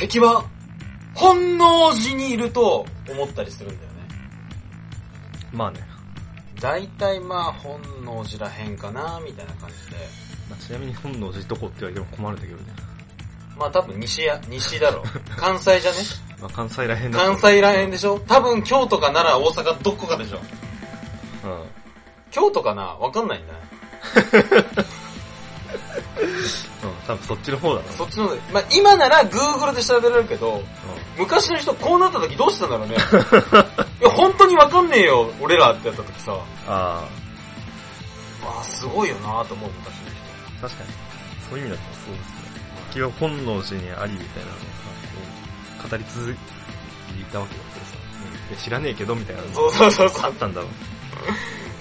敵は本能寺にいると思ったりするんだよね。まあね。大体まあ本能寺らへんかな、みたいな感じで。まあ、ちなみに本能寺どこって言われても困るんだけどね。まあ多分西や、西だろ。関西じゃね？まあ、関西らへんだ関西らへんでしょ？多分京都か奈良、大阪どこかでしょうん。京都かな？わかんないんだね。うん、多分そっちの方だな。そっちの、まあ今なら Google で調べられるけど、昔の人こうなった時どうしてたんだろうね。いや、本当にわかんねえよ、俺らってやった時さ。あわあ、すごいよなと思う、昔のあ、確かに。そういう意味だとそうですね。敵は本能寺にありみたいなのをさ、語り続いたわけだけどさ、いや知らねえけどみたいなの人。そうそうそうそう。あったんだろう。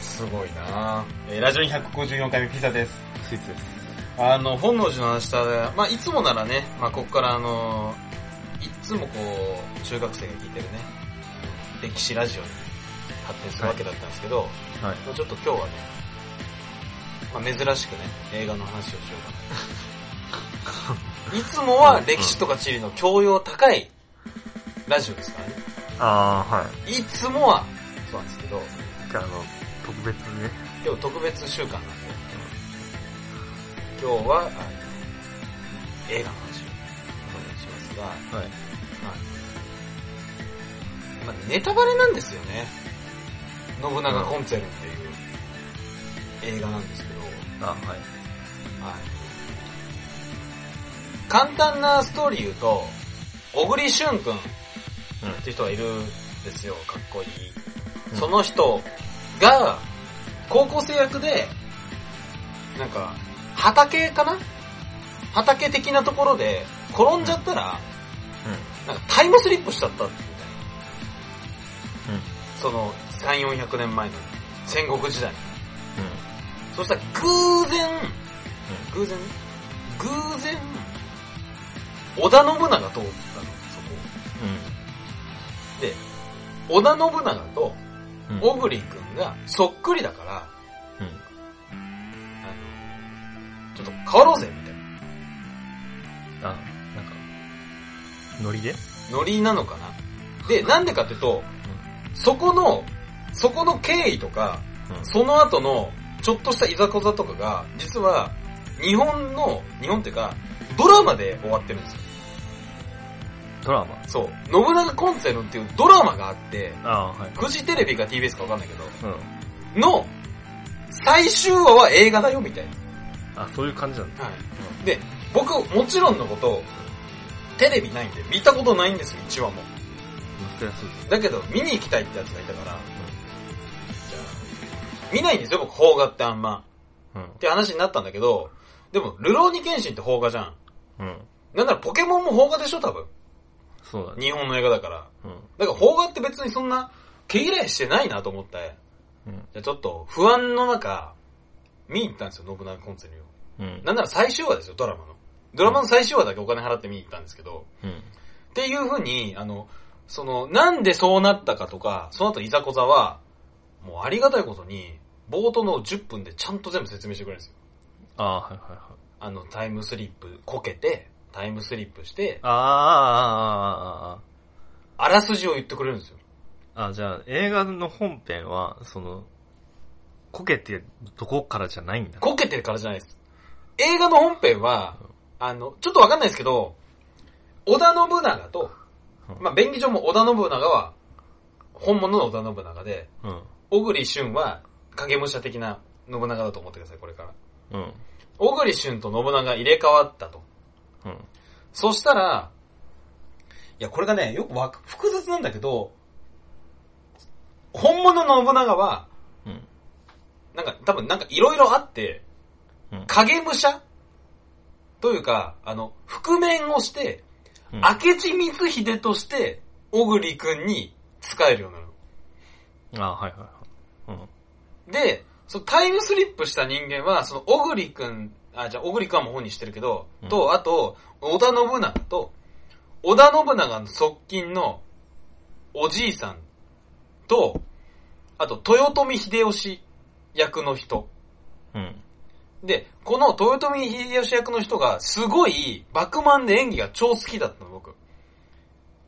すごいなえーラジオ254回目ピザです。スイーツです。あの、本能寺の話したで、まあいつもならね、まあここからあの、いつもこう、中学生が聞いてるね、歴史ラジオに発展するわけだったんですけど、はい。ちょっと今日はね、まあ珍しくね、映画の話をしようかな。いつもは歴史とか地理の教養高いラジオですからね。ああ、はい。いつもは、そうなんですけど、じゃあ、あの、特別にね。今日特別週間なんで、今日は、あの映画の話をお願いしますが、はい。まあ、まあ、ネタバレなんですよね。信長コンツェルっていう映画なんですけど、あはい。はい。簡単なストーリー言うと、小栗旬くんっていう人がいるんですよ、かっこいい。その人が、高校生役で、なんか、畑かな？畑的なところで、転んじゃったら、なんかタイムスリップしちゃったみたいな。その、3、400年前の戦国時代に。そしたら偶然、偶然？偶然、織田信長通ったの、そこ。で、織田信長とうん。小栗くんがそっくりだから、ちょっと変わろうぜ、みたいな。あ、なんか、ノリで？ノリなのかな？で、なんでかっていうと、そこの、そこの経緯とか、うん。その後の、ちょっとしたいざこざとかが、実は、日本の、日本っていうか、ドラマで終わってるんですよ。ドラマ？そう。信長コンツェルっていうドラマがあって、あはい。フジテレビか TBS かわかんないけど、うん。の、最終話は映画だよ、みたいあ、そういう感じなんだ。な。はい。で、僕、もちろんのこと、テレビないんで、見たことないんですよ、1話も。だけど、見に行きたいってやつがいたから、じゃあ、見ないんですよ、僕、邦画ってあんま。うん。って話になったんだけど、でも、ルローニケンシンって邦画じゃん。うん。なんならポケモンも邦画でしょ、多分。そうだね。日本の映画だから。うん。だから邦画って別にそんな、毛嫌いしてないなと思って、うん。じゃあちょっと不安の中、見に行ったんですよ、信長コンツェルを。うん。なんなら最終話ですよ、ドラマの。ドラマの最終話だけお金払って見に行ったんですけど、うん。っていう風に、あの、その、なんでそうなったかとか、その後いざこざは、もうありがたいことに、冒頭の10分でちゃんと全部説明してくれるんですよ。ああ、はいはいはい。あの、タイムスリップ、こけて、タイムスリップして、ああ、ああ、ああ、あらすじを言ってくれるんですよ。ああ。あ、じゃあ、映画の本編は、その、こけてどこからじゃないんだ。こけてからじゃないです。映画の本編は、あの、ちょっとわかんないですけど、織田信長と、まあ、便宜上も織田信長は、本物の織田信長で、うん。小栗旬は影武者的な信長だと思ってください、これから。うん。小栗旬と信長入れ替わったと。うん。そしたら、いや、これがね、よくわか、複雑なんだけど、本物の信長は、うん。なんか、多分なんかいろいろあって、うん。影武者？というか、あの、覆面をして、うん明智光秀として、小栗くんに使えるようになる。ああ、はいはいはい。うん。で、そのタイムスリップした人間は、その小栗くん、あ、じゃあ小栗くんはもう本にしてるけど、うんと、あと、織田信長と、織田信長の側近のおじいさんと、あと、豊臣秀吉役の人。うん。で、この豊臣秀吉役の人が、すごい、バクマンで演技が超好きだったの、僕。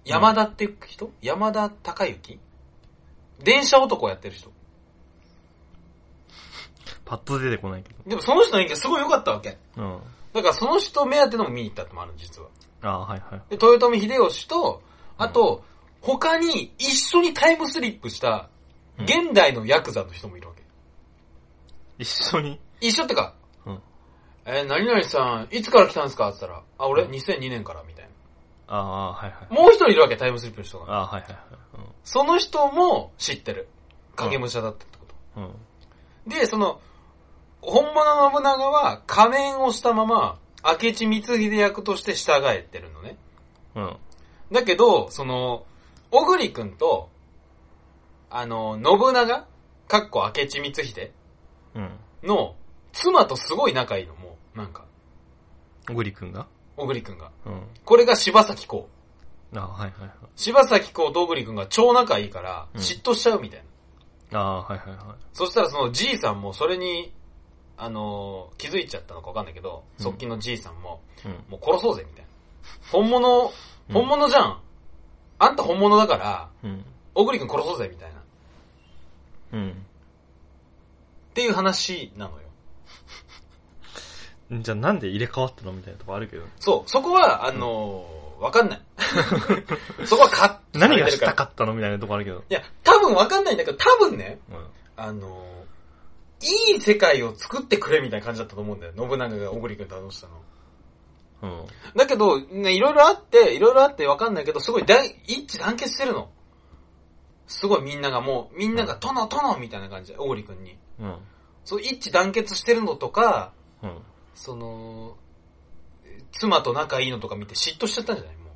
山田って人、山田孝之電車男やってる人。パッと出てこないけど。でもその人の演技がすごい良かったわけ。うん。だからその人目当てのも見に行ったってのもある、実は。ああ、はいはい。で、豊臣秀吉と、あと、他に一緒にタイムスリップした、うん現代のヤクザの人もいるわけ。一緒に？一緒ってか、うん。えー何々さん、いつから来たんですか？って言ったら、あ、俺、2002年から、みたいああ、はいはい。な。もう一人いるわけ、タイムスリップの人が。ああ、はいはいはい。その人も知ってる。影武者だったってこと。うん。うん。で、その、本物の信長は仮面をしたまま、明智光秀役として従えてるのね。うん。だけど、その、小栗くんと、あの、信長？かっこ明智光秀？うん。の妻とすごい仲いいの、なんか、小栗くんが？小栗くんが。うん。これが柴咲コウ。ああ、はいはいはい。柴咲コウと小栗くんが超仲いいから、うん嫉妬しちゃうみたいな。ああ、はいはいはい。そしたらそのじいさんもそれに、あのー気づいちゃったのかわかんないけど、うん側近のじいさんも、うん。もう殺そうぜ、みたいな。本物、うん本物じゃん。あんた本物だから、うん。小栗くん殺そうぜ、みたいな。っうん。ていう話なのよ。じゃあなんで入れ替わったのみたいなとこあるけど。そう、そこは、あのーわかんない。そこはカットさ何が。したかったのみたいなとこあるけど。いや、多分わかんないんだけど、多分ね、うん。あのーいい世界を作ってくれみたいな感じだったと思うんだよ。信長が小栗くんと話したの。うん。だけど、ね、いろいろあって、いろいろあってわかんないけど、すごい大、一致団結してるの。すごいみんながもう、みんなが殿殿みたいな感じで、小栗くんに。うん。そう、一致団結してるのとか、うん。その、妻と仲いいのとか見て嫉妬しちゃったんじゃない？もう。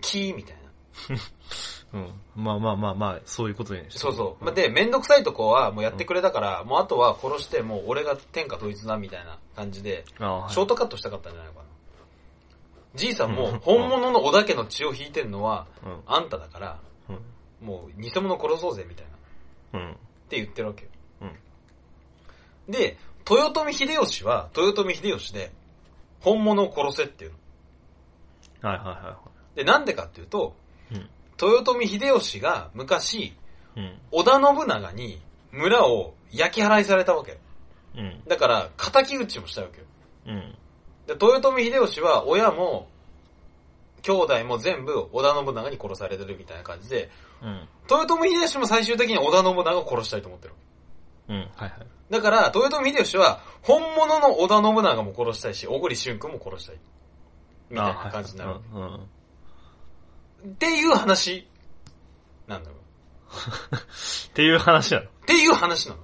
キーみたいな。うん。まあまあまあまあ、そういうことにしてそうそう。まあで、めんどくさいとこはもうやってくれたから、もうあとは殺して、もう俺が天下統一だみたいな感じで、ああ、はいショートカットしたかったんじゃないのかな。じいさんうんも本物の織田家の血を引いてんのはうん。あんただから、うん。もう偽物殺そうぜみたいな。うん。って言ってるわけよ。うん。で、豊臣秀吉は豊臣秀吉で本物を殺せっていうの。はいはいはで、なんでかっていうと、いはい。豊臣秀吉が昔、うん。うん。織田信長に村を焼き払いされたわけよ。うん。だから、仇討ちもしたわけよ。うん。で、豊臣秀吉は親も、兄弟も全部織田信長に殺されてるみたいな感じで、うん。豊臣秀吉も最終的に織田信長を殺したいと思ってる。うん。はいはい。だから、豊臣秀吉は、本物の織田信長も殺したいし、小栗旬君も殺したい。みたいな感じになる。うん。うん。っていう話、なんだろう。っていう話なの？っていう話なの。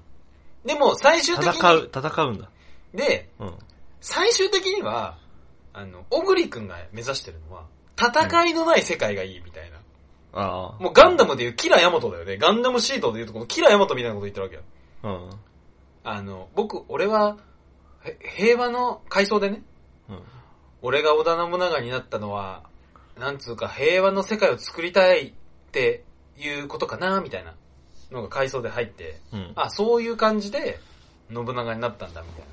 でも、最終的に、戦う、戦うんだ。で、うん。最終的には、あの、小栗くんが目指してるのは、戦いのない世界がいいみたいな。ああ。もうガンダムでいうキラヤマトだよね。ガンダムシードでいうとこのキラヤマトみたいなこと言ってるわけよ。うん。あの、僕、俺は、へ平和の階層でね、うん。俺が織田信長になったのは、なんつうか平和の世界を作りたいっていうことかな、みたいなのが階層で入って、うん。あ、そういう感じで信長になったんだ、みたい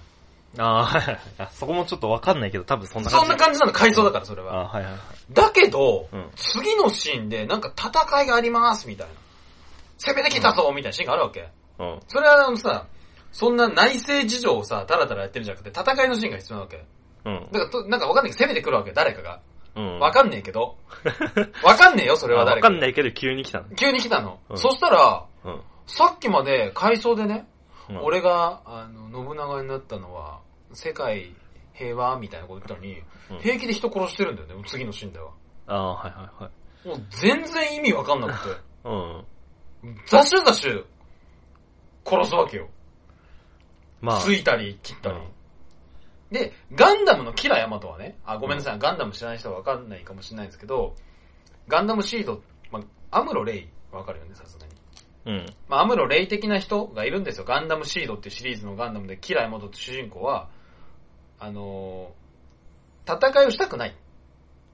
ああ、はいはいはい。そこもちょっとわかんないけど、多分そんな。な感じ。そんな感じなの、階層だから、それあは。あ、はいはいはい。だけど、うん次のシーンでなんか戦いがあります、みたいな。攻めてきたぞ、みたいなシーンがあるわけ。うん。それはあのさ、そんな内政事情をさ、ダラダラやってるんじゃなくて、戦いのシーンが必要なわけ。うん。だからと、なんかわかんないけど、攻めてくるわけ、誰かが。うん。わかんねえけど。わかんねえよ、それはわ誰か。かんないけど急に来たの。急に来たの。うんそしたら、うん。さっきまで回想でね、うん俺が、あの、信長になったのは、世界平和みたいなこと言ったのに、うん平気で人殺してるんだよね、次のシーンでは。ああ、はいはいはい。もう全然意味わかんなくて、うん。ザシュザシュ殺すわけよ。まあ。ついたり切ったり。うんで、ガンダムのキラヤマトはね、あ、ごめんなさい、ガンダム知らない人はわかんないかもしれないんですけど、ガンダムシード、まあ、アムロレイ、わかるよね、さすがに。うん。まあ、アムロレイ的な人がいるんですよ。ガンダムシードっていうシリーズのガンダムで、キラヤマトって主人公は、あのー戦いをしたくない。って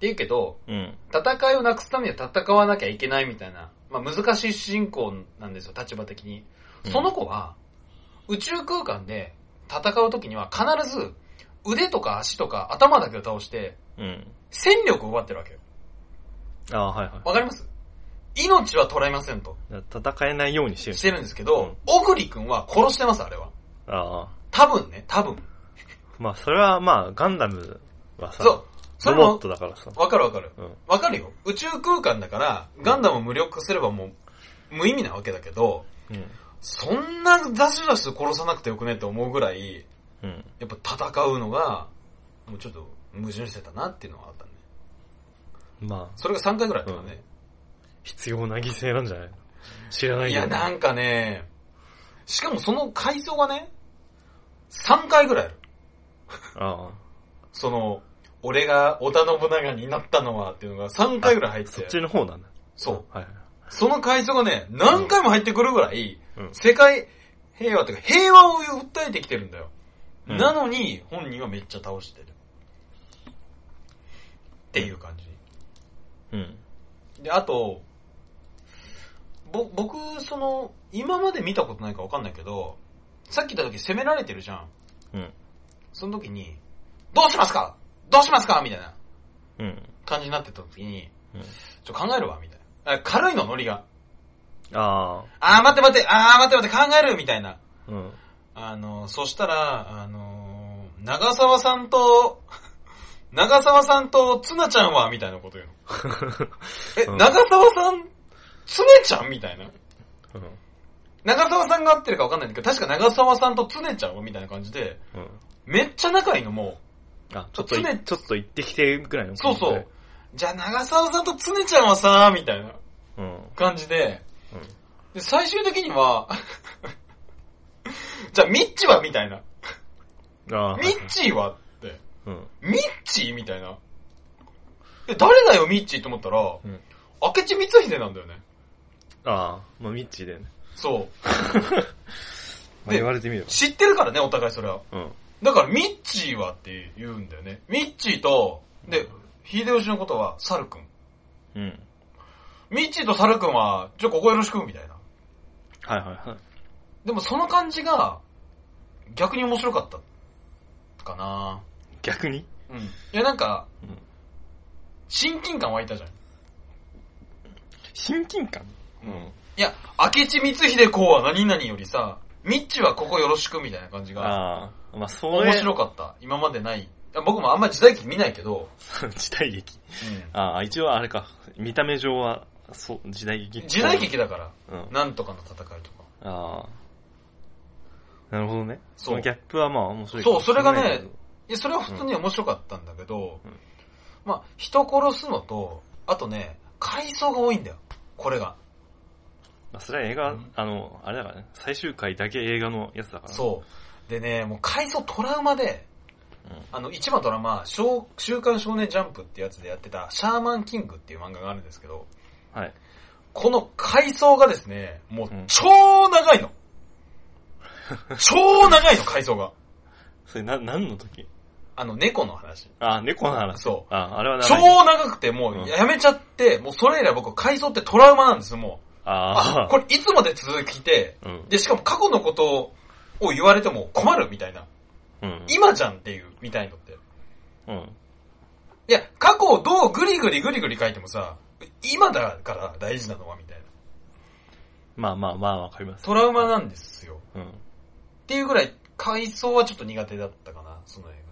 言うけど、うん。戦いをなくすためには戦わなきゃいけないみたいな、まあ、難しい主人公なんですよ、立場的に。その子は、宇宙空間で戦う時には必ず腕とか足とか頭だけを倒して、うん。戦力を奪ってるわけよ。ああ、はいはい。わかります？命は捉えませんと。戦えないようにしてるしてるんですけど、小栗くんは殺してます、あれは。ああ。多分ね、多分。まあ、それはまあ、ガンダムはさ、そう。それもロボッ、トだからさ。わかるわかる。うん。わかるよ。宇宙空間だから、ガンダムを無力化すればもう、無意味なわけだけど、うん。そんなダッシュダッシュ殺さなくてよくねって思うぐらい、うん。やっぱ戦うのが、もうちょっと矛盾してたなっていうのはあったね。まあ、それが3回ぐらいあったからね。必要な犠牲なんじゃない？知らないいや、なんかね、しかもその階層がね、3回ぐらいある。あその、俺が織田信長になったのはっていうのが3回ぐらい入っあ。そってち、の方なんだ。そう。はい。その階層がね、何回も入ってくるぐらい、うん。世界平和っていうか平和を訴えてきてるんだよ。うんなのに、本人はめっちゃ倒してる。っていう感じ。うん。で、あと、ぼ、僕、その、今まで見たことないかわかんないけど、さっき言った時攻められてるじゃん。うん。その時に、どうしますか？どうしますか？みたいなうん。感じになってた時に、うん。ちょ、考えるわ、みたいな。あ軽いの、ノリが。ああー、待って待って、あー、待って待って、考えるみたいな。あ。うん。あの、そしたら、あの、長澤さんと、長澤さんとツナちゃんは、みたいなこと言うの。え、うん長澤さん、ツネちゃんみたいな？うん。長澤さんが合ってるか分かんないんだけど、確か長澤さんとツネちゃんはみたいな感じで、うん。めっちゃ仲いいのもあ、ちょっとちょっと行ってきてぐらいのう、そうそう。。じゃあ長澤さんとツネちゃんはさ、みたいなうん。感じで、うん。で、最終的には、じゃあミッチはみたいな。ミッチーはって、うん。ミッチーみたいな。え、誰だよミッチーと思ったら、うん。明智光秀なんだよね。ああ、まあミッチーだよね。そう。まあ言われてみれば。知ってるからね、お互いそれは。うん。だから、ミッチーはって言うんだよね。ミッチーと、で、秀吉のことは、サルくん。うん。ミッチーとサルくんは、ちょ、ここよろしく、みたいな。はいはいはい。でも、その感じが、逆に面白かった。かな逆に？うん。いや、なんか、うん親近感湧いたじゃん。親近感？うん。いや、明智光秀公は何々よりさ、ミッチーはここよろしく、みたいな感じが、ああ、まあそれ、面白かった。今までない。僕もあんまり時代劇見ないけど、時代劇。うん。ああ、一応あれか。見た目上は、そう、時代劇。時代劇だから、うん。なんとかの戦いとか。ああ。なるほどね。そそうのギャップはまあ面白いそうそれがねそれは普通に面白かったんだけど、うんまあ、人殺すのと、あとね、回想が多いんだよ。これが。まあそれは映画、うんあの、あれだからね。最終回だけ映画のやつだから。そう。でね、もう回想トラウマで、うん。あの、一番ドラマ、少週刊少年ジャンプってやつでやってた、シャーマンキングっていう漫画があるんですけど、はい。この回想がですね、もううん超長いの。超長いの、回想が。それな、何の時？あの、猫の話。あ、猫の話。そうあ、あれは超長くて、もうんうやめちゃって、もうそれ以来僕、回想ってトラウマなんですよ、もう。ああ、これいつまで続きて、あ。うん。で、しかも過去のことを言われても困るみたいな。うん。今じゃんっていう、みたいのって。うん。いや、過去をどうグリグリグリグリ書いてもさ、今だから大事なのは、みたいな。まあまあまあわかります。トラウマなんですよ。うん。っていうぐらい、回想はちょっと苦手だったかな、その映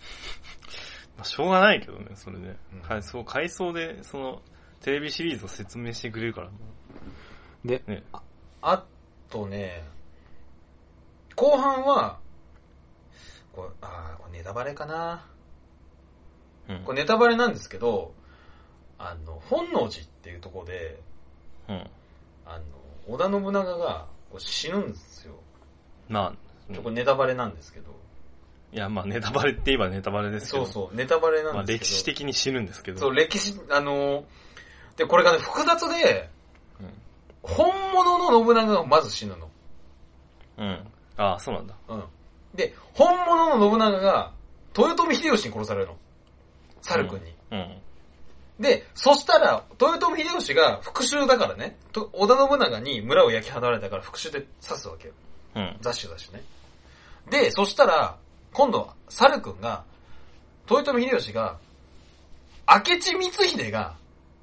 まあ、しょうがないけどね、それで。うん回想、回想で、その、テレビシリーズを説明してくれるから。でね。画。あとね、後半は、これ、あーこれネタバレかな。うんこ。れネタバレなんですけど、あの、本能寺っていうところで、うん。あの、織田信長がこう死ぬんですよ。まあ、ちょこれネタバレなんですけど。いや、まあネタバレって言えばネタバレですけど。そうそう、ネタバレなまあんですけど。歴史的に死ぬんですけど。そう、歴史、あのーで、これがね、複雑で、うん。本物の信長がまず死ぬの。うん。ああ、そうなんだ。うん。で、本物の信長が、豊臣秀吉に殺されるの。猿君に。うん。で、そしたら、豊臣秀吉が復讐だからね、と織田信長に村を焼き払われたから復讐で刺すわけよ。うん。雑種だしね。で、そしたら、今度は、猿くんが、豊臣秀吉が、明智光秀が、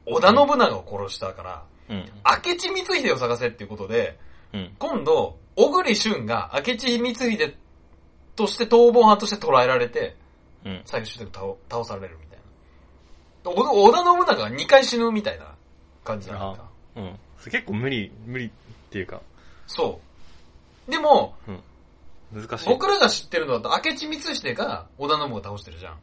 織田信長を殺したから、うん。明智光秀を探せっていうことで、うん。今度、小栗旬が明智光秀として逃亡犯として捕らえられて、うん。最終的に倒倒されるみたいな。お織田信長が2回死ぬみたいな感じなんだ。うん。結構無理、無理っていうか、そう。でも、難しい。僕らが知ってるのだと明智光秀が織田信長を倒してるじゃん。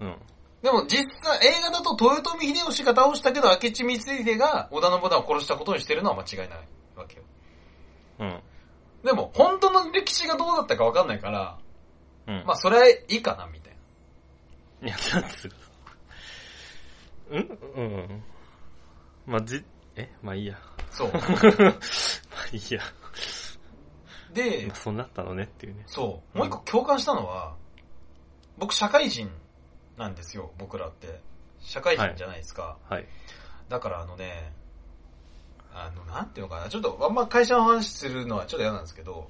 うん。でも実際映画だと豊臣秀吉が倒したけど明智光秀が織田信長を殺したことにしてるのは間違いないわけよ。うん。でも本当の歴史がどうだったかわかんないから、うん。まあそれはいいかなみたいな。いや、だってさ、うん？うん。まあ、じ、え？まあいいや。そう。まあいいや。でまあ、そうなったのねっていうね。そう。もう一個共感したのは、僕社会人なんですよ、僕らって。社会人じゃないですか。はい。だからあのね、あの、なんていうのかな、ちょっとあんま会社の話するのはちょっと嫌なんですけど、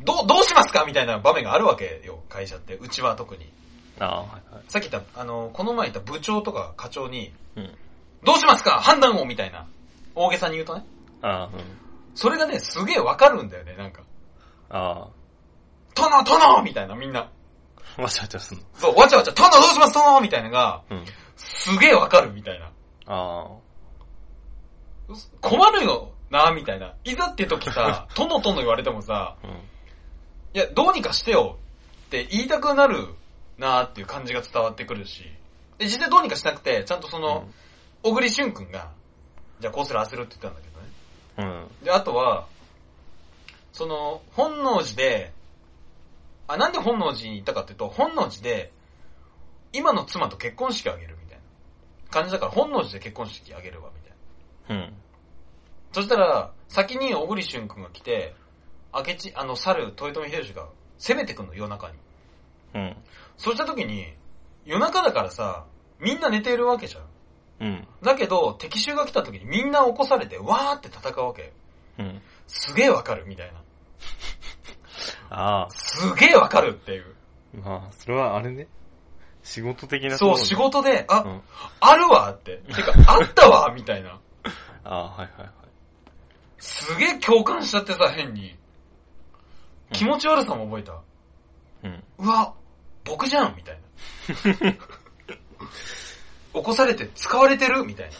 どう、どうしますか？みたいな場面があるわけよ、会社って。うちは特に。ああ、はいはい。さっき言った、あの、この前言った部長とか課長に、うん。どうしますか？判断をみたいな。大げさに言うとね。ああ、うん。それがね、すげえわかるんだよね、なんか。あ殿殿みたいな、みんな。あ。わちゃわちゃすんの？そう、わちゃわちゃ、殿どうします？殿みたいなのが、うん。すげえわかるみたいな。あ困るよな、みたいな。いざって時さ、殿殿言われてもさ、あ。うん。いや、どうにかしてよって言いたくなるなっていう感じが伝わってくるし。で、実際どうにかしなくて、ちゃんとその、小栗旬くんが、じゃあこうする、ああするって言ったんだけどね。うん。で、あとは、その、本能寺で、あ、なんで本能寺に行ったかっていうと、本能寺で、今の妻と結婚式を挙げるみたいな感じだから、本能寺で結婚式挙げるわ、みたいな。うん。そしたら、先に小栗旬くんが来て、明智、あの、猿、豊臣秀吉が攻めてくんの、夜中に。うん。そうした時に、夜中だからさ、みんな寝てるわけじゃん。うん。だけど、敵襲が来た時にみんな起こされて、わーって戦うわけ。うん。すげえわかる、みたいな。あすげえわかるっていう。あ。まあ、それはあれね。仕事的なそう、仕。事で、あ、うん。あるわって。てか、あったわ みたいな。ああ、はいはいはい。すげえ共感しちゃってさ、変に。気持ち悪さも覚えた。うん。うわ、僕じゃんみたいな。起こされて使われてるみたい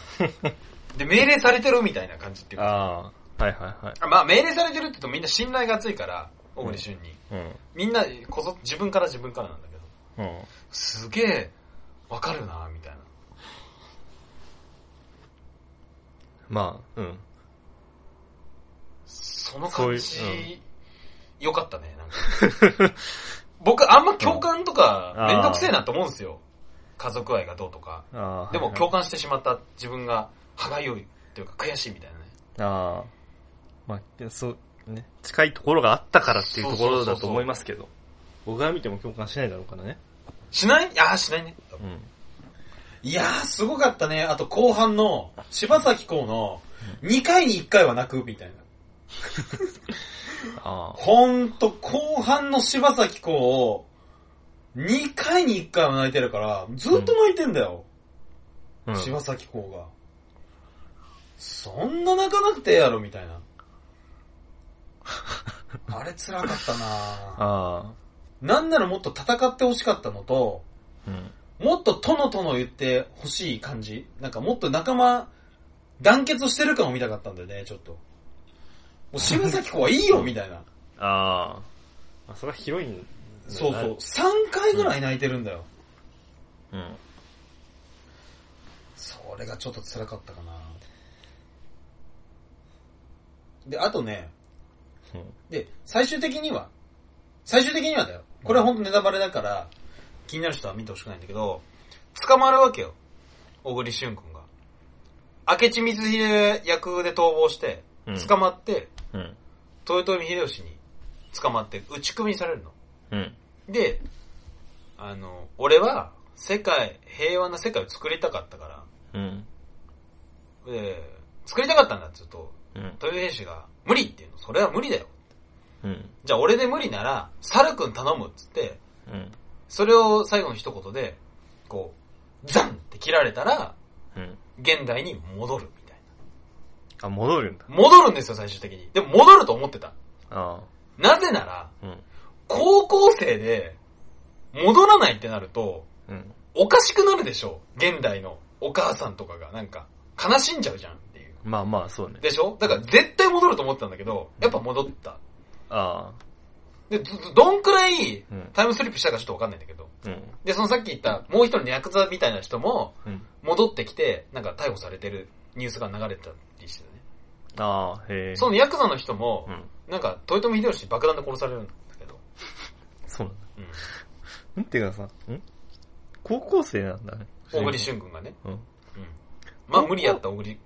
な。で、命令されてるみたいな感じっていうか。ああ。はいはいはい。まあ、命令されてるって言うとみんな信頼が厚いから、小栗旬に。うん。みんな、こぞ、自分から自分からなんだけど。うん。すげえ、わかるなみたいな。まあ、うん。そのそういう感じ、よかったね、なんか。僕、あんま共感とか、うんめんどくせえなと思うんですよ。家族愛がどうとか。でも共感してしまった自分が歯がゆいっていうか悔しいみたいなね。ああ。まあ、そう、ね。近いところがあったからっていうところだと思いますけど。僕が見ても共感しないだろうからね。しない？ああ、しないね。うん。いやー、すごかったね。あと後半の、柴咲コウの、2回に1回は泣くみたいな。あほんと、後半の柴咲コウを、2回に1回は泣いてるから、ずっと泣いてんだよ。あ。うん。柴咲コウが。そんな泣かなくてええやろ、みたいな。あれ辛かったなあなんならもっと戦ってほしかったのと、あ。うん。もっとトノトノ言ってほしい感じなんかもっと仲間、団結してる感を見たかったんだよね、ちょっと。もう柴咲コウはいいよ、みたいな。ああ。あ、それは広いんそうそう。。3回ぐらい泣いてるんだよ。うん。それがちょっと辛かったかな。で、あとね、うん。で、最終的には、最終的にはだよ。これは本当ネタバレだから、気になる人は見てほしくないんだけど、捕まるわけよ。小栗旬くんが。明智光秀役で逃亡してうん、捕まって、うん。豊臣秀吉に捕まって、打ち組みされるの。うん。で、あの、俺は、世界、平和な世界を作りたかったから、うん。で、作りたかったんだっつうと、うん。豊臣秀吉が、無理っていうの。それは無理だよ。うん。じゃあ俺で無理なら、猿くん頼むっつって、うん。それを最後の一言で、こう、ザンって切られたら、うん。現代に戻るあ、戻るんだ。な。戻るんですよ、最終的に。でも戻ると思ってた。あなぜなら、あ。うん。高校生で戻らないってなると、うん。おかしくなるでしょ現代のお母さんとかがなんか悲しんじゃうじゃんっていう。まあまあ、そうね。でしょ？だから絶対戻ると思ってたんだけど、やっぱ戻った。あで、どどんくらいうんタイムスリップしたかちょっとわかんないんだけど。あ。うん。で、そのさっき言ったもう一人のヤクザみたいな人もうん。戻ってきて、なんか逮捕されてるニュースが流れてたりしてね。ああ、へえ。そのヤクザの人もう、ん。なんか豊臣秀吉に爆弾で殺されるんだけど。そうなんだ。うん。ん？っていうかさ、ん？高校生なんだね。小栗旬君がね。うん。うん。まあ無理やった小栗、ね。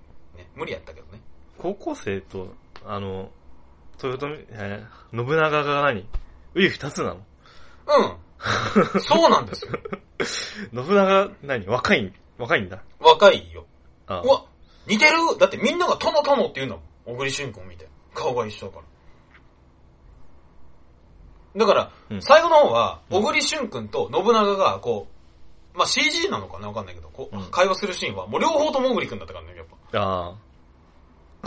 無理やったけどね。高校生と、あの、豊臣、えー信長が何？ウリ二つなの？うん。そうなんですよ。信長、何？若い、若いんだ。若いよ。あうわ、似てる？だってみんなが殿殿って言うんだもん。小栗旬君見て。顔が一緒だから。だから、うん最後の方は、小栗旬君と信長が、こう、まあ、CG なのかな？わかんないけど、こう、うん会話するシーンは、もう両方とも小栗君だったからね、やっぱ。ああ。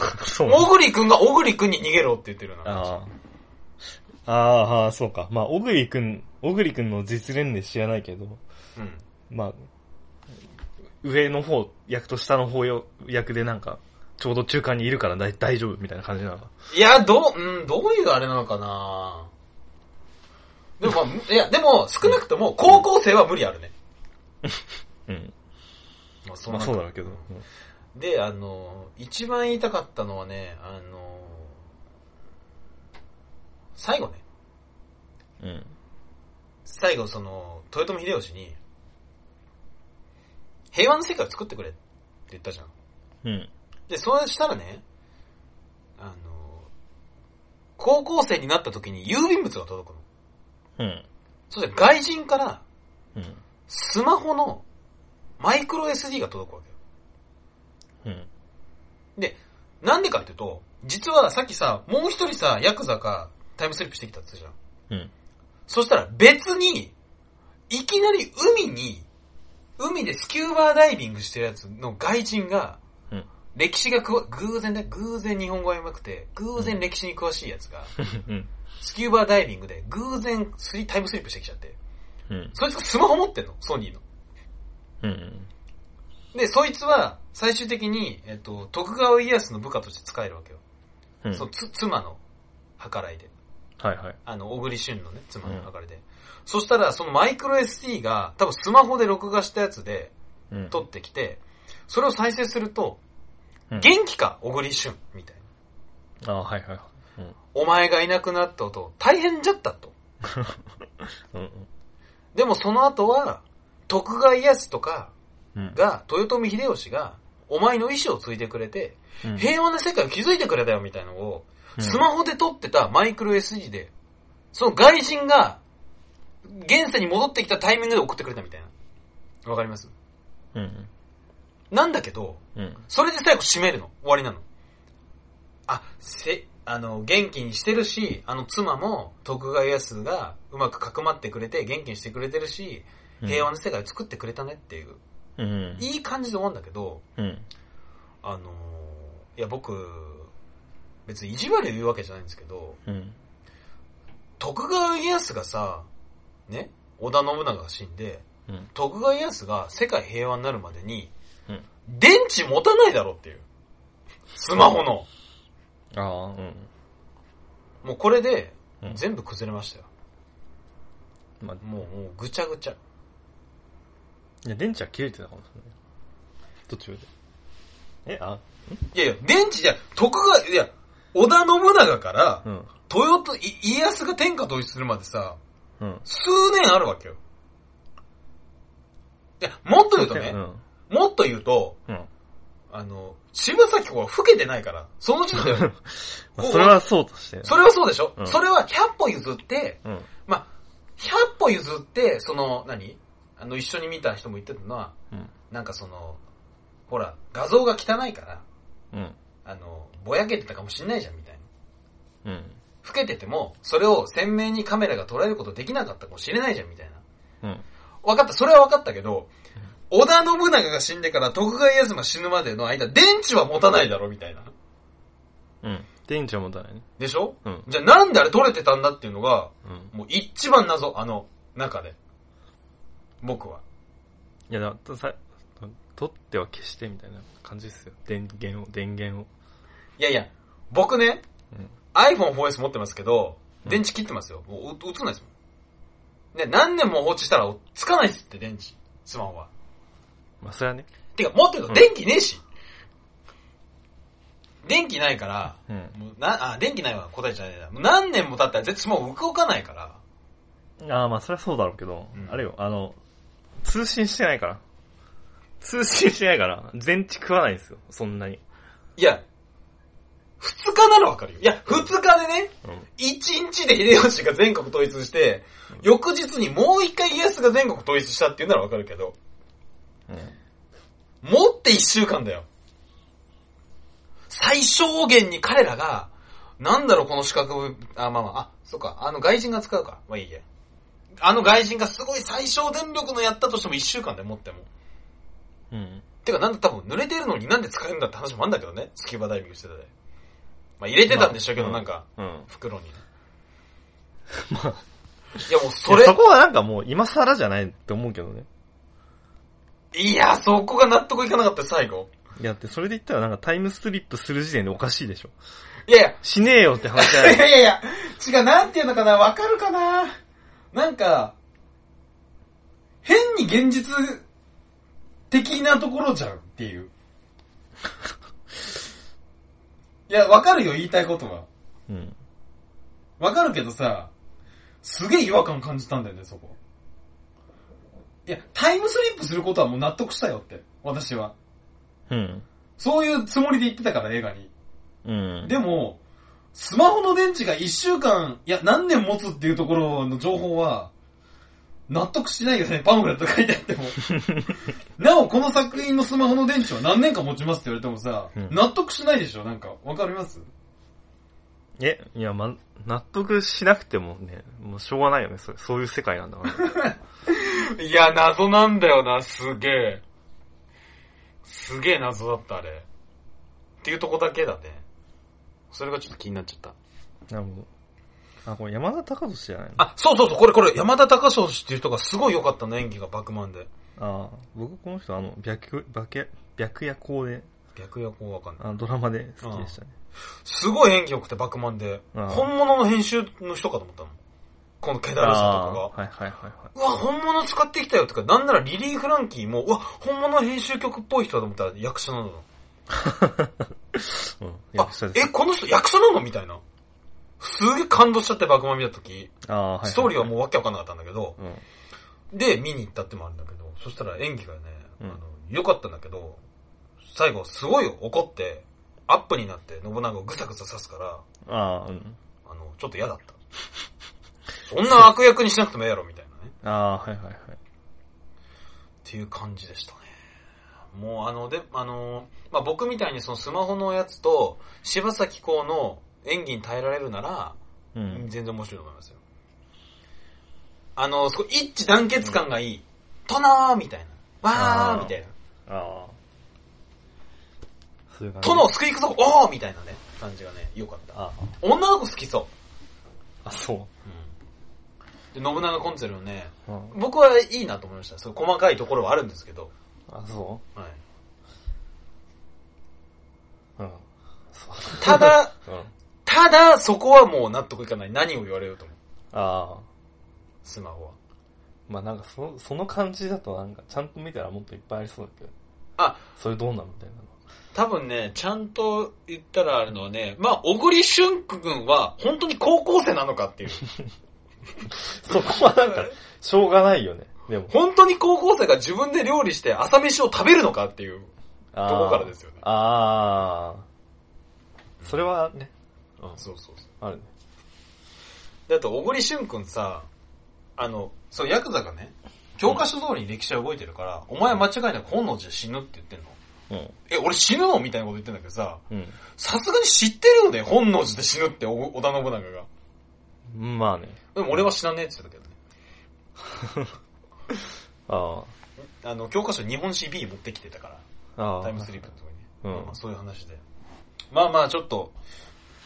そう小栗君が小栗君に逃げろって言ってるな。ああ。ああ、そうか。まあ、小栗くん、小栗くんの実連で知らないけど、うん。まあ、上の方、役と下の方よ役でなんか、ちょうど中間にいるから大大丈夫みたいな感じなの？か。いや、どう、うん、どういうあれなのかな？でも、まあ、いや、でも、少なくとも、高校生は無理あるね。うん。まあ、そまあそうだろうけど。で、あの、一番言いたかったのはね、あの、最後ね、うん。うん。最後その、豊臣秀吉に、平和な世界を作ってくれって言ったじゃん。うん。で、そうしたらね、あの、高校生になった時に郵便物が届くの。うん。そして外人からうん。スマホのマイクロ SD が届くわけよ。うん。で、なんでかっていうと、実はさっきさ、もう一人さ、ヤクザがタイムスリップしてきたって言ったじゃん。うん。そしたら別に、いきなり海に、海でスキューバーダイビングしてるやつの外人が、うん。歴史がくわ、偶然ね、偶然日本語が上手くて、偶然歴史に詳しいやつが、うん。スキューバーダイビングで偶然スリタイムスリップしてきちゃって、うん。そいつがスマホ持ってんの、ソニーの。うん。で、そいつは、最終的に、えっと、徳川家康の部下として使えるわけよ。うん。そのつ、妻の計らいで。はいはい。あの、小栗旬のね、妻の計らいで。そしたら、そのマイクロ SD が、多分スマホで録画したやつで、うん。撮ってきて、それを再生すると、うん元気か、小栗旬みたいな。ああ、はいはいはい。うん。お前がいなくなったと、大変じゃったと。うん。でもその後は、徳川家康とかうん。が、豊臣秀吉が、お前の意志を継いでくれて、うん平和な世界を築いてくれたよみたいなのを、うんスマホで撮ってたマイクロ SD で、その外人が、現世に戻ってきたタイミングで送ってくれたみたいな。わかります？うん。なんだけど、うん。それで最後締めるの。終わりなの。あ、せ、あの、元気にしてるし、あの妻も徳川家康がうまくかくまってくれて元気にしてくれてるし、平和な世界を作ってくれたねっていう、うん。いい感じで終わるんだけど、うん。あのーいや僕、別に意地悪で言うわけじゃないんですけど、うん。徳川家康がさ、ね、織田信長が死んで、うん。徳川家康が世界平和になるまでに、うん。電池持たないだろっていう。スマホの。ああ、うん。もうこれでうん、全部崩れましたよ。まあ、もう、もうぐちゃぐちゃ。いや、電池は切れてたかもしれない。途中で。え、あ、いやいや、電池じゃ、徳川、いや、織田信長から、うん。豊臣、い家康が天下統一するまでさ、うん。数年あるわけよ。いや、もっと言うとね、うん。もっと言うと、うん。あの、柴咲コウは老けてないから、その時点で、まあ、それはそうとして。それはそうでしょ、うんそれは100歩譲って、うん。まあ、100歩譲って、その、何？あの、一緒に見た人も言ってたのは、うん。なんかその、ほら、画像が汚いから、うん。あの、ぼやけてたかもしんないじゃん、みたいな。うん。老けてても、それを鮮明にカメラが捉えることできなかったかもしれないじゃん、みたいな。うん。分かった、それは分かったけど、織田信長が死んでから徳川家康が死ぬまでの間、電池は持たないだろ、みたいな。うん。電池は持たないね。でしょ？うん。じゃあなんであれ取れてたんだっていうのが、うん。もう一番謎、あの、中で。僕は。いや、だとさ、取っては消してみたいな感じですよ。電源を、電源を。いやいや、僕ね、うん。iPhone4S 持ってますけど、うん電池切ってますよ。もうう映んないですもん。で、何年も放置したらつかないっすって、電池。スマホは。まあ、それはね。てか、もっと言うとうん電気ねえし。電気ないから、うん。もうな、あ、電気ないわ、答えじゃないな。何年も経ったら絶対スマホ動かないから。ああ、まあ、それはそうだろうけど、うんあれよ、あの、通信してないから。通信してないから、電池食わないんですよ、そんなに。いや、二日ならわかるよ。いや、二日でね、うん。一日で秀吉が全国統一して、翌日にもう一回家康が全国統一したっていうならわかるけど、うん。持って一週間だよ。最小限に彼らが、なんだろうこの資格、あ、まあまあ、あ、そっか、あの外人が使うか。まあいいや。あの外人がすごい最小電力のやったとしても一週間で持っても。うん。てかなんだ多分濡れてるのになんで使えるんだって話もあんだけどね。スキューバダイビングしてたで。まあ入れてたんでしょうけど、まあなんか、うん。袋に。まあ、いやもうそれそ、こはなんかもう今更じゃないって思うけどね。いや、そこが納得いかなかった最後。いや、ってそれで言ったらなんかタイムスリップする時点でおかしいでしょ。いやいや、しねえよって話じゃいない。や いやいや、違う、なんていうのかな、わかるかななんか、変に現実的なところじゃんっていう。いや、わかるよ、言いたいことは。うん。わかるけどさ、すげえ違和感感じたんだよね、そこ。いや、タイムスリップすることはもう納得したよって、私は。うん。そういうつもりで言ってたから、映画に。うん。でも、スマホの電池が1週間、いや、何年持つっていうところの情報は、納得しないよね、パンフレット書いてあっても。なお、この作品のスマホの電池は何年間持ちますって言われてもさ、うん納得しないでしょ、なんか。わかります？え、いや、ま、納得しなくてもね、もうしょうがないよね。そそういう世界なんだから。いや、謎なんだよな、すげえ。すげえ謎だった、あれ。っていうとこだけだね。それがちょっと気になっちゃった。なるほど。あ、これ山田隆俊じゃないの？あ、そうそうそう、これこれ、山田隆翔っていう人がすごい良かったの、演技がバクマンで。あ僕この人あの、白、白、白夜行で、逆やこうわかんない。あのドラマで好きでしたね。すごい演技良くて、バクマンで。ああ本物の編集の人かと思ったもん。この気だるさあとかが。ーはいはいはいはうわ、本物使ってきたよとか、なんならリリー・フランキーも、うわ、本物の編集曲っぽい人だと思ったら役者なの。い。うん。あ。え、この人役者なのみたいな。すげえ感動しちゃって、バクマン見たとき。あーはいはい。ストーリーはもうわけわかんなかったんだけど、うん。で、見に行ったってもあるんだけど、そしたら演技がね、うんあの、良かったんだけど、最後すごい怒って、アップになって信長をぐさぐさ刺すから、ああ、うん。あの、ちょっと嫌だった。そんな悪役にしなくてもええやろ、みたいなね。ああ、はいはいはい。っていう感じでしたね。もうあの、で、あの、まあ、僕みたいにそのスマホのやつと、柴咲コウの演技に耐えられるなら、うん。全然面白いと思いますよ。あの、そこ一致団結感がいい。トナーみたいな。わあーーみたいな。ああ。そういう感じ。殿を救い行くぞおーみたいなね、感じがね、良かった。あ女の子好きそう。あ。あ、そう。で、信長コンツェルのね、うん。僕はいいなと思いました。そう細かいところはあるんですけど、あ、そはい。ううん。ただ、うん。ただ、そこはもう納得いかない。何を言われようとも。ああ。スマホは。まあなんかその、その感じだとなんか、ちゃんと見たらもっといっぱいありそうだけど。あ、それどうなのみたいなの。多分ね、ちゃんと言ったらあるのはね、まあ、小栗旬君は本当に高校生なのかっていう。そこはなんか、しょうがないよね。でも。本当に高校生が自分で料理して朝飯を食べるのかっていう。あーどこからですよねああ。それはね、うん、そうそうそう。あるね。だって小栗旬君さ、あの、そう、ヤクザがね、教科書通りに歴史は動いてるから、お前は間違いなく本能寺で死ぬって言ってんの。うん。え、俺死ぬのみたいなこと言ってんだけどさ、うん。さすがに知ってるよね、本能寺で死ぬって、お織田信長が。まあね。でも俺は死なねえって言ってたけどね。ああ。あの、教科書日本史 B 持ってきてたから、ああ。タイムスリップのとこにね。うんまあまあそういう話で。まあまあちょっと、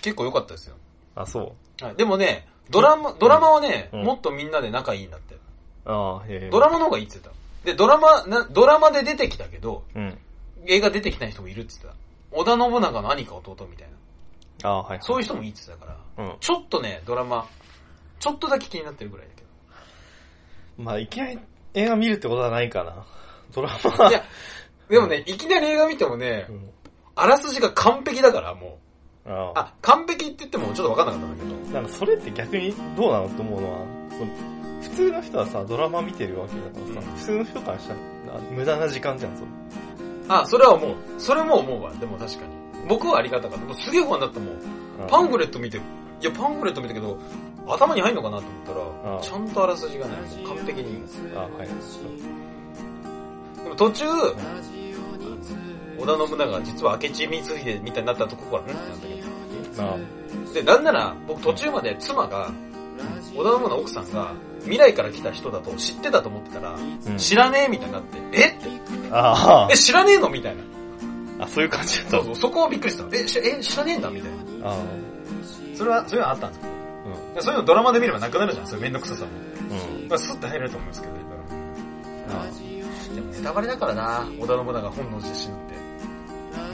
結構良かったですよ。あ、そう。はい。でもね、ドラマ、ドラマはね、うんもっとみんなで仲いいんだって。ああ、へえ。ドラマの方がいいって言ってた。で、ドラマ、な、ドラマで出てきたけど、うん。映画出てきない人もいるって言ってた。織田信長の兄か弟みたいな。ああ、はい。そういう人もいいって言ってたから、うん。ちょっとね、ドラマ、ちょっとだけ気になってるぐらいだけまあ、いきなり映画見るってことはないかな。ドラど。マ。いや、でもね、いきなり映画見てもねう、ん。あらすじが完璧だから、もう。ああ。あ、完璧って言ってもちょっとわかんなかったんだけど。なんかそれって逆にどうなのと思うのは、その普通の人はさ、ドラマ見てるわけだからさ、うん普通の人からしたら無駄な時間じゃん、それ。あ、それは思う。それも思うわ。でも確かに。僕はありがたかった。もうすげえ不安だったもん。パンフレット見て、いや、パンフレット見たけど、頭に入んのかなと思ったら、ちゃんとあらすじがね、完璧に。あはい。でも途中、織田信長が実は明智光秀みたいになったとこから、んってなったけあど。で、なんなら、僕途中まで妻が、織田信長の奥さんが、未来から来た人だと知ってたと思ってたら、うん知らねえみたいになって、えっ？て、あえ、知らねえの？みたいな。あ、あ、そういう感じだったそうそう、そこはびっくりした。え、しえ、知らねえんだ？みたいな。あそれは、そういうのあったんですよ。あ、でそういうのドラマで見ればなくなるじゃん、そういうめんどくささも。うん。うん。まあ、スッと入れると思うんですけど、ドラマあでもネタバレだからな、織田信長本能寺で死ぬって。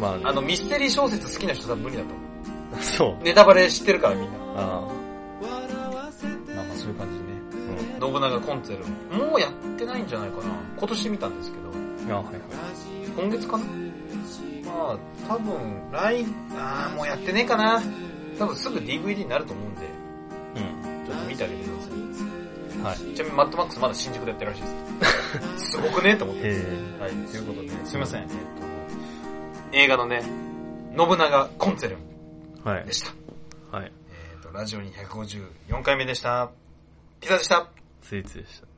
まあね、あの、ミステリー小説好きな人多分無理だと思う。そう。ネタバレ知ってるからみんな。あまあまあそういう感じでね。あ、うん。信長コンツェル。もうやってないんじゃないかな。今年見たんですけど。あはいはい。今月かなまあ、多分、来、あーもうやってねえかな。多分すぐ DVD になると思うんで、うん。ちょっと見てあげてください。はい。ちなみにマッドマックスまだ新宿でやってるらしいです。すごくねと思って。へはい、ということで、すいません。えっと、映画のね、信長コンツェルンで。した。はい。えっと、ラジオに154回目でした。ピザでした。スイーツでした。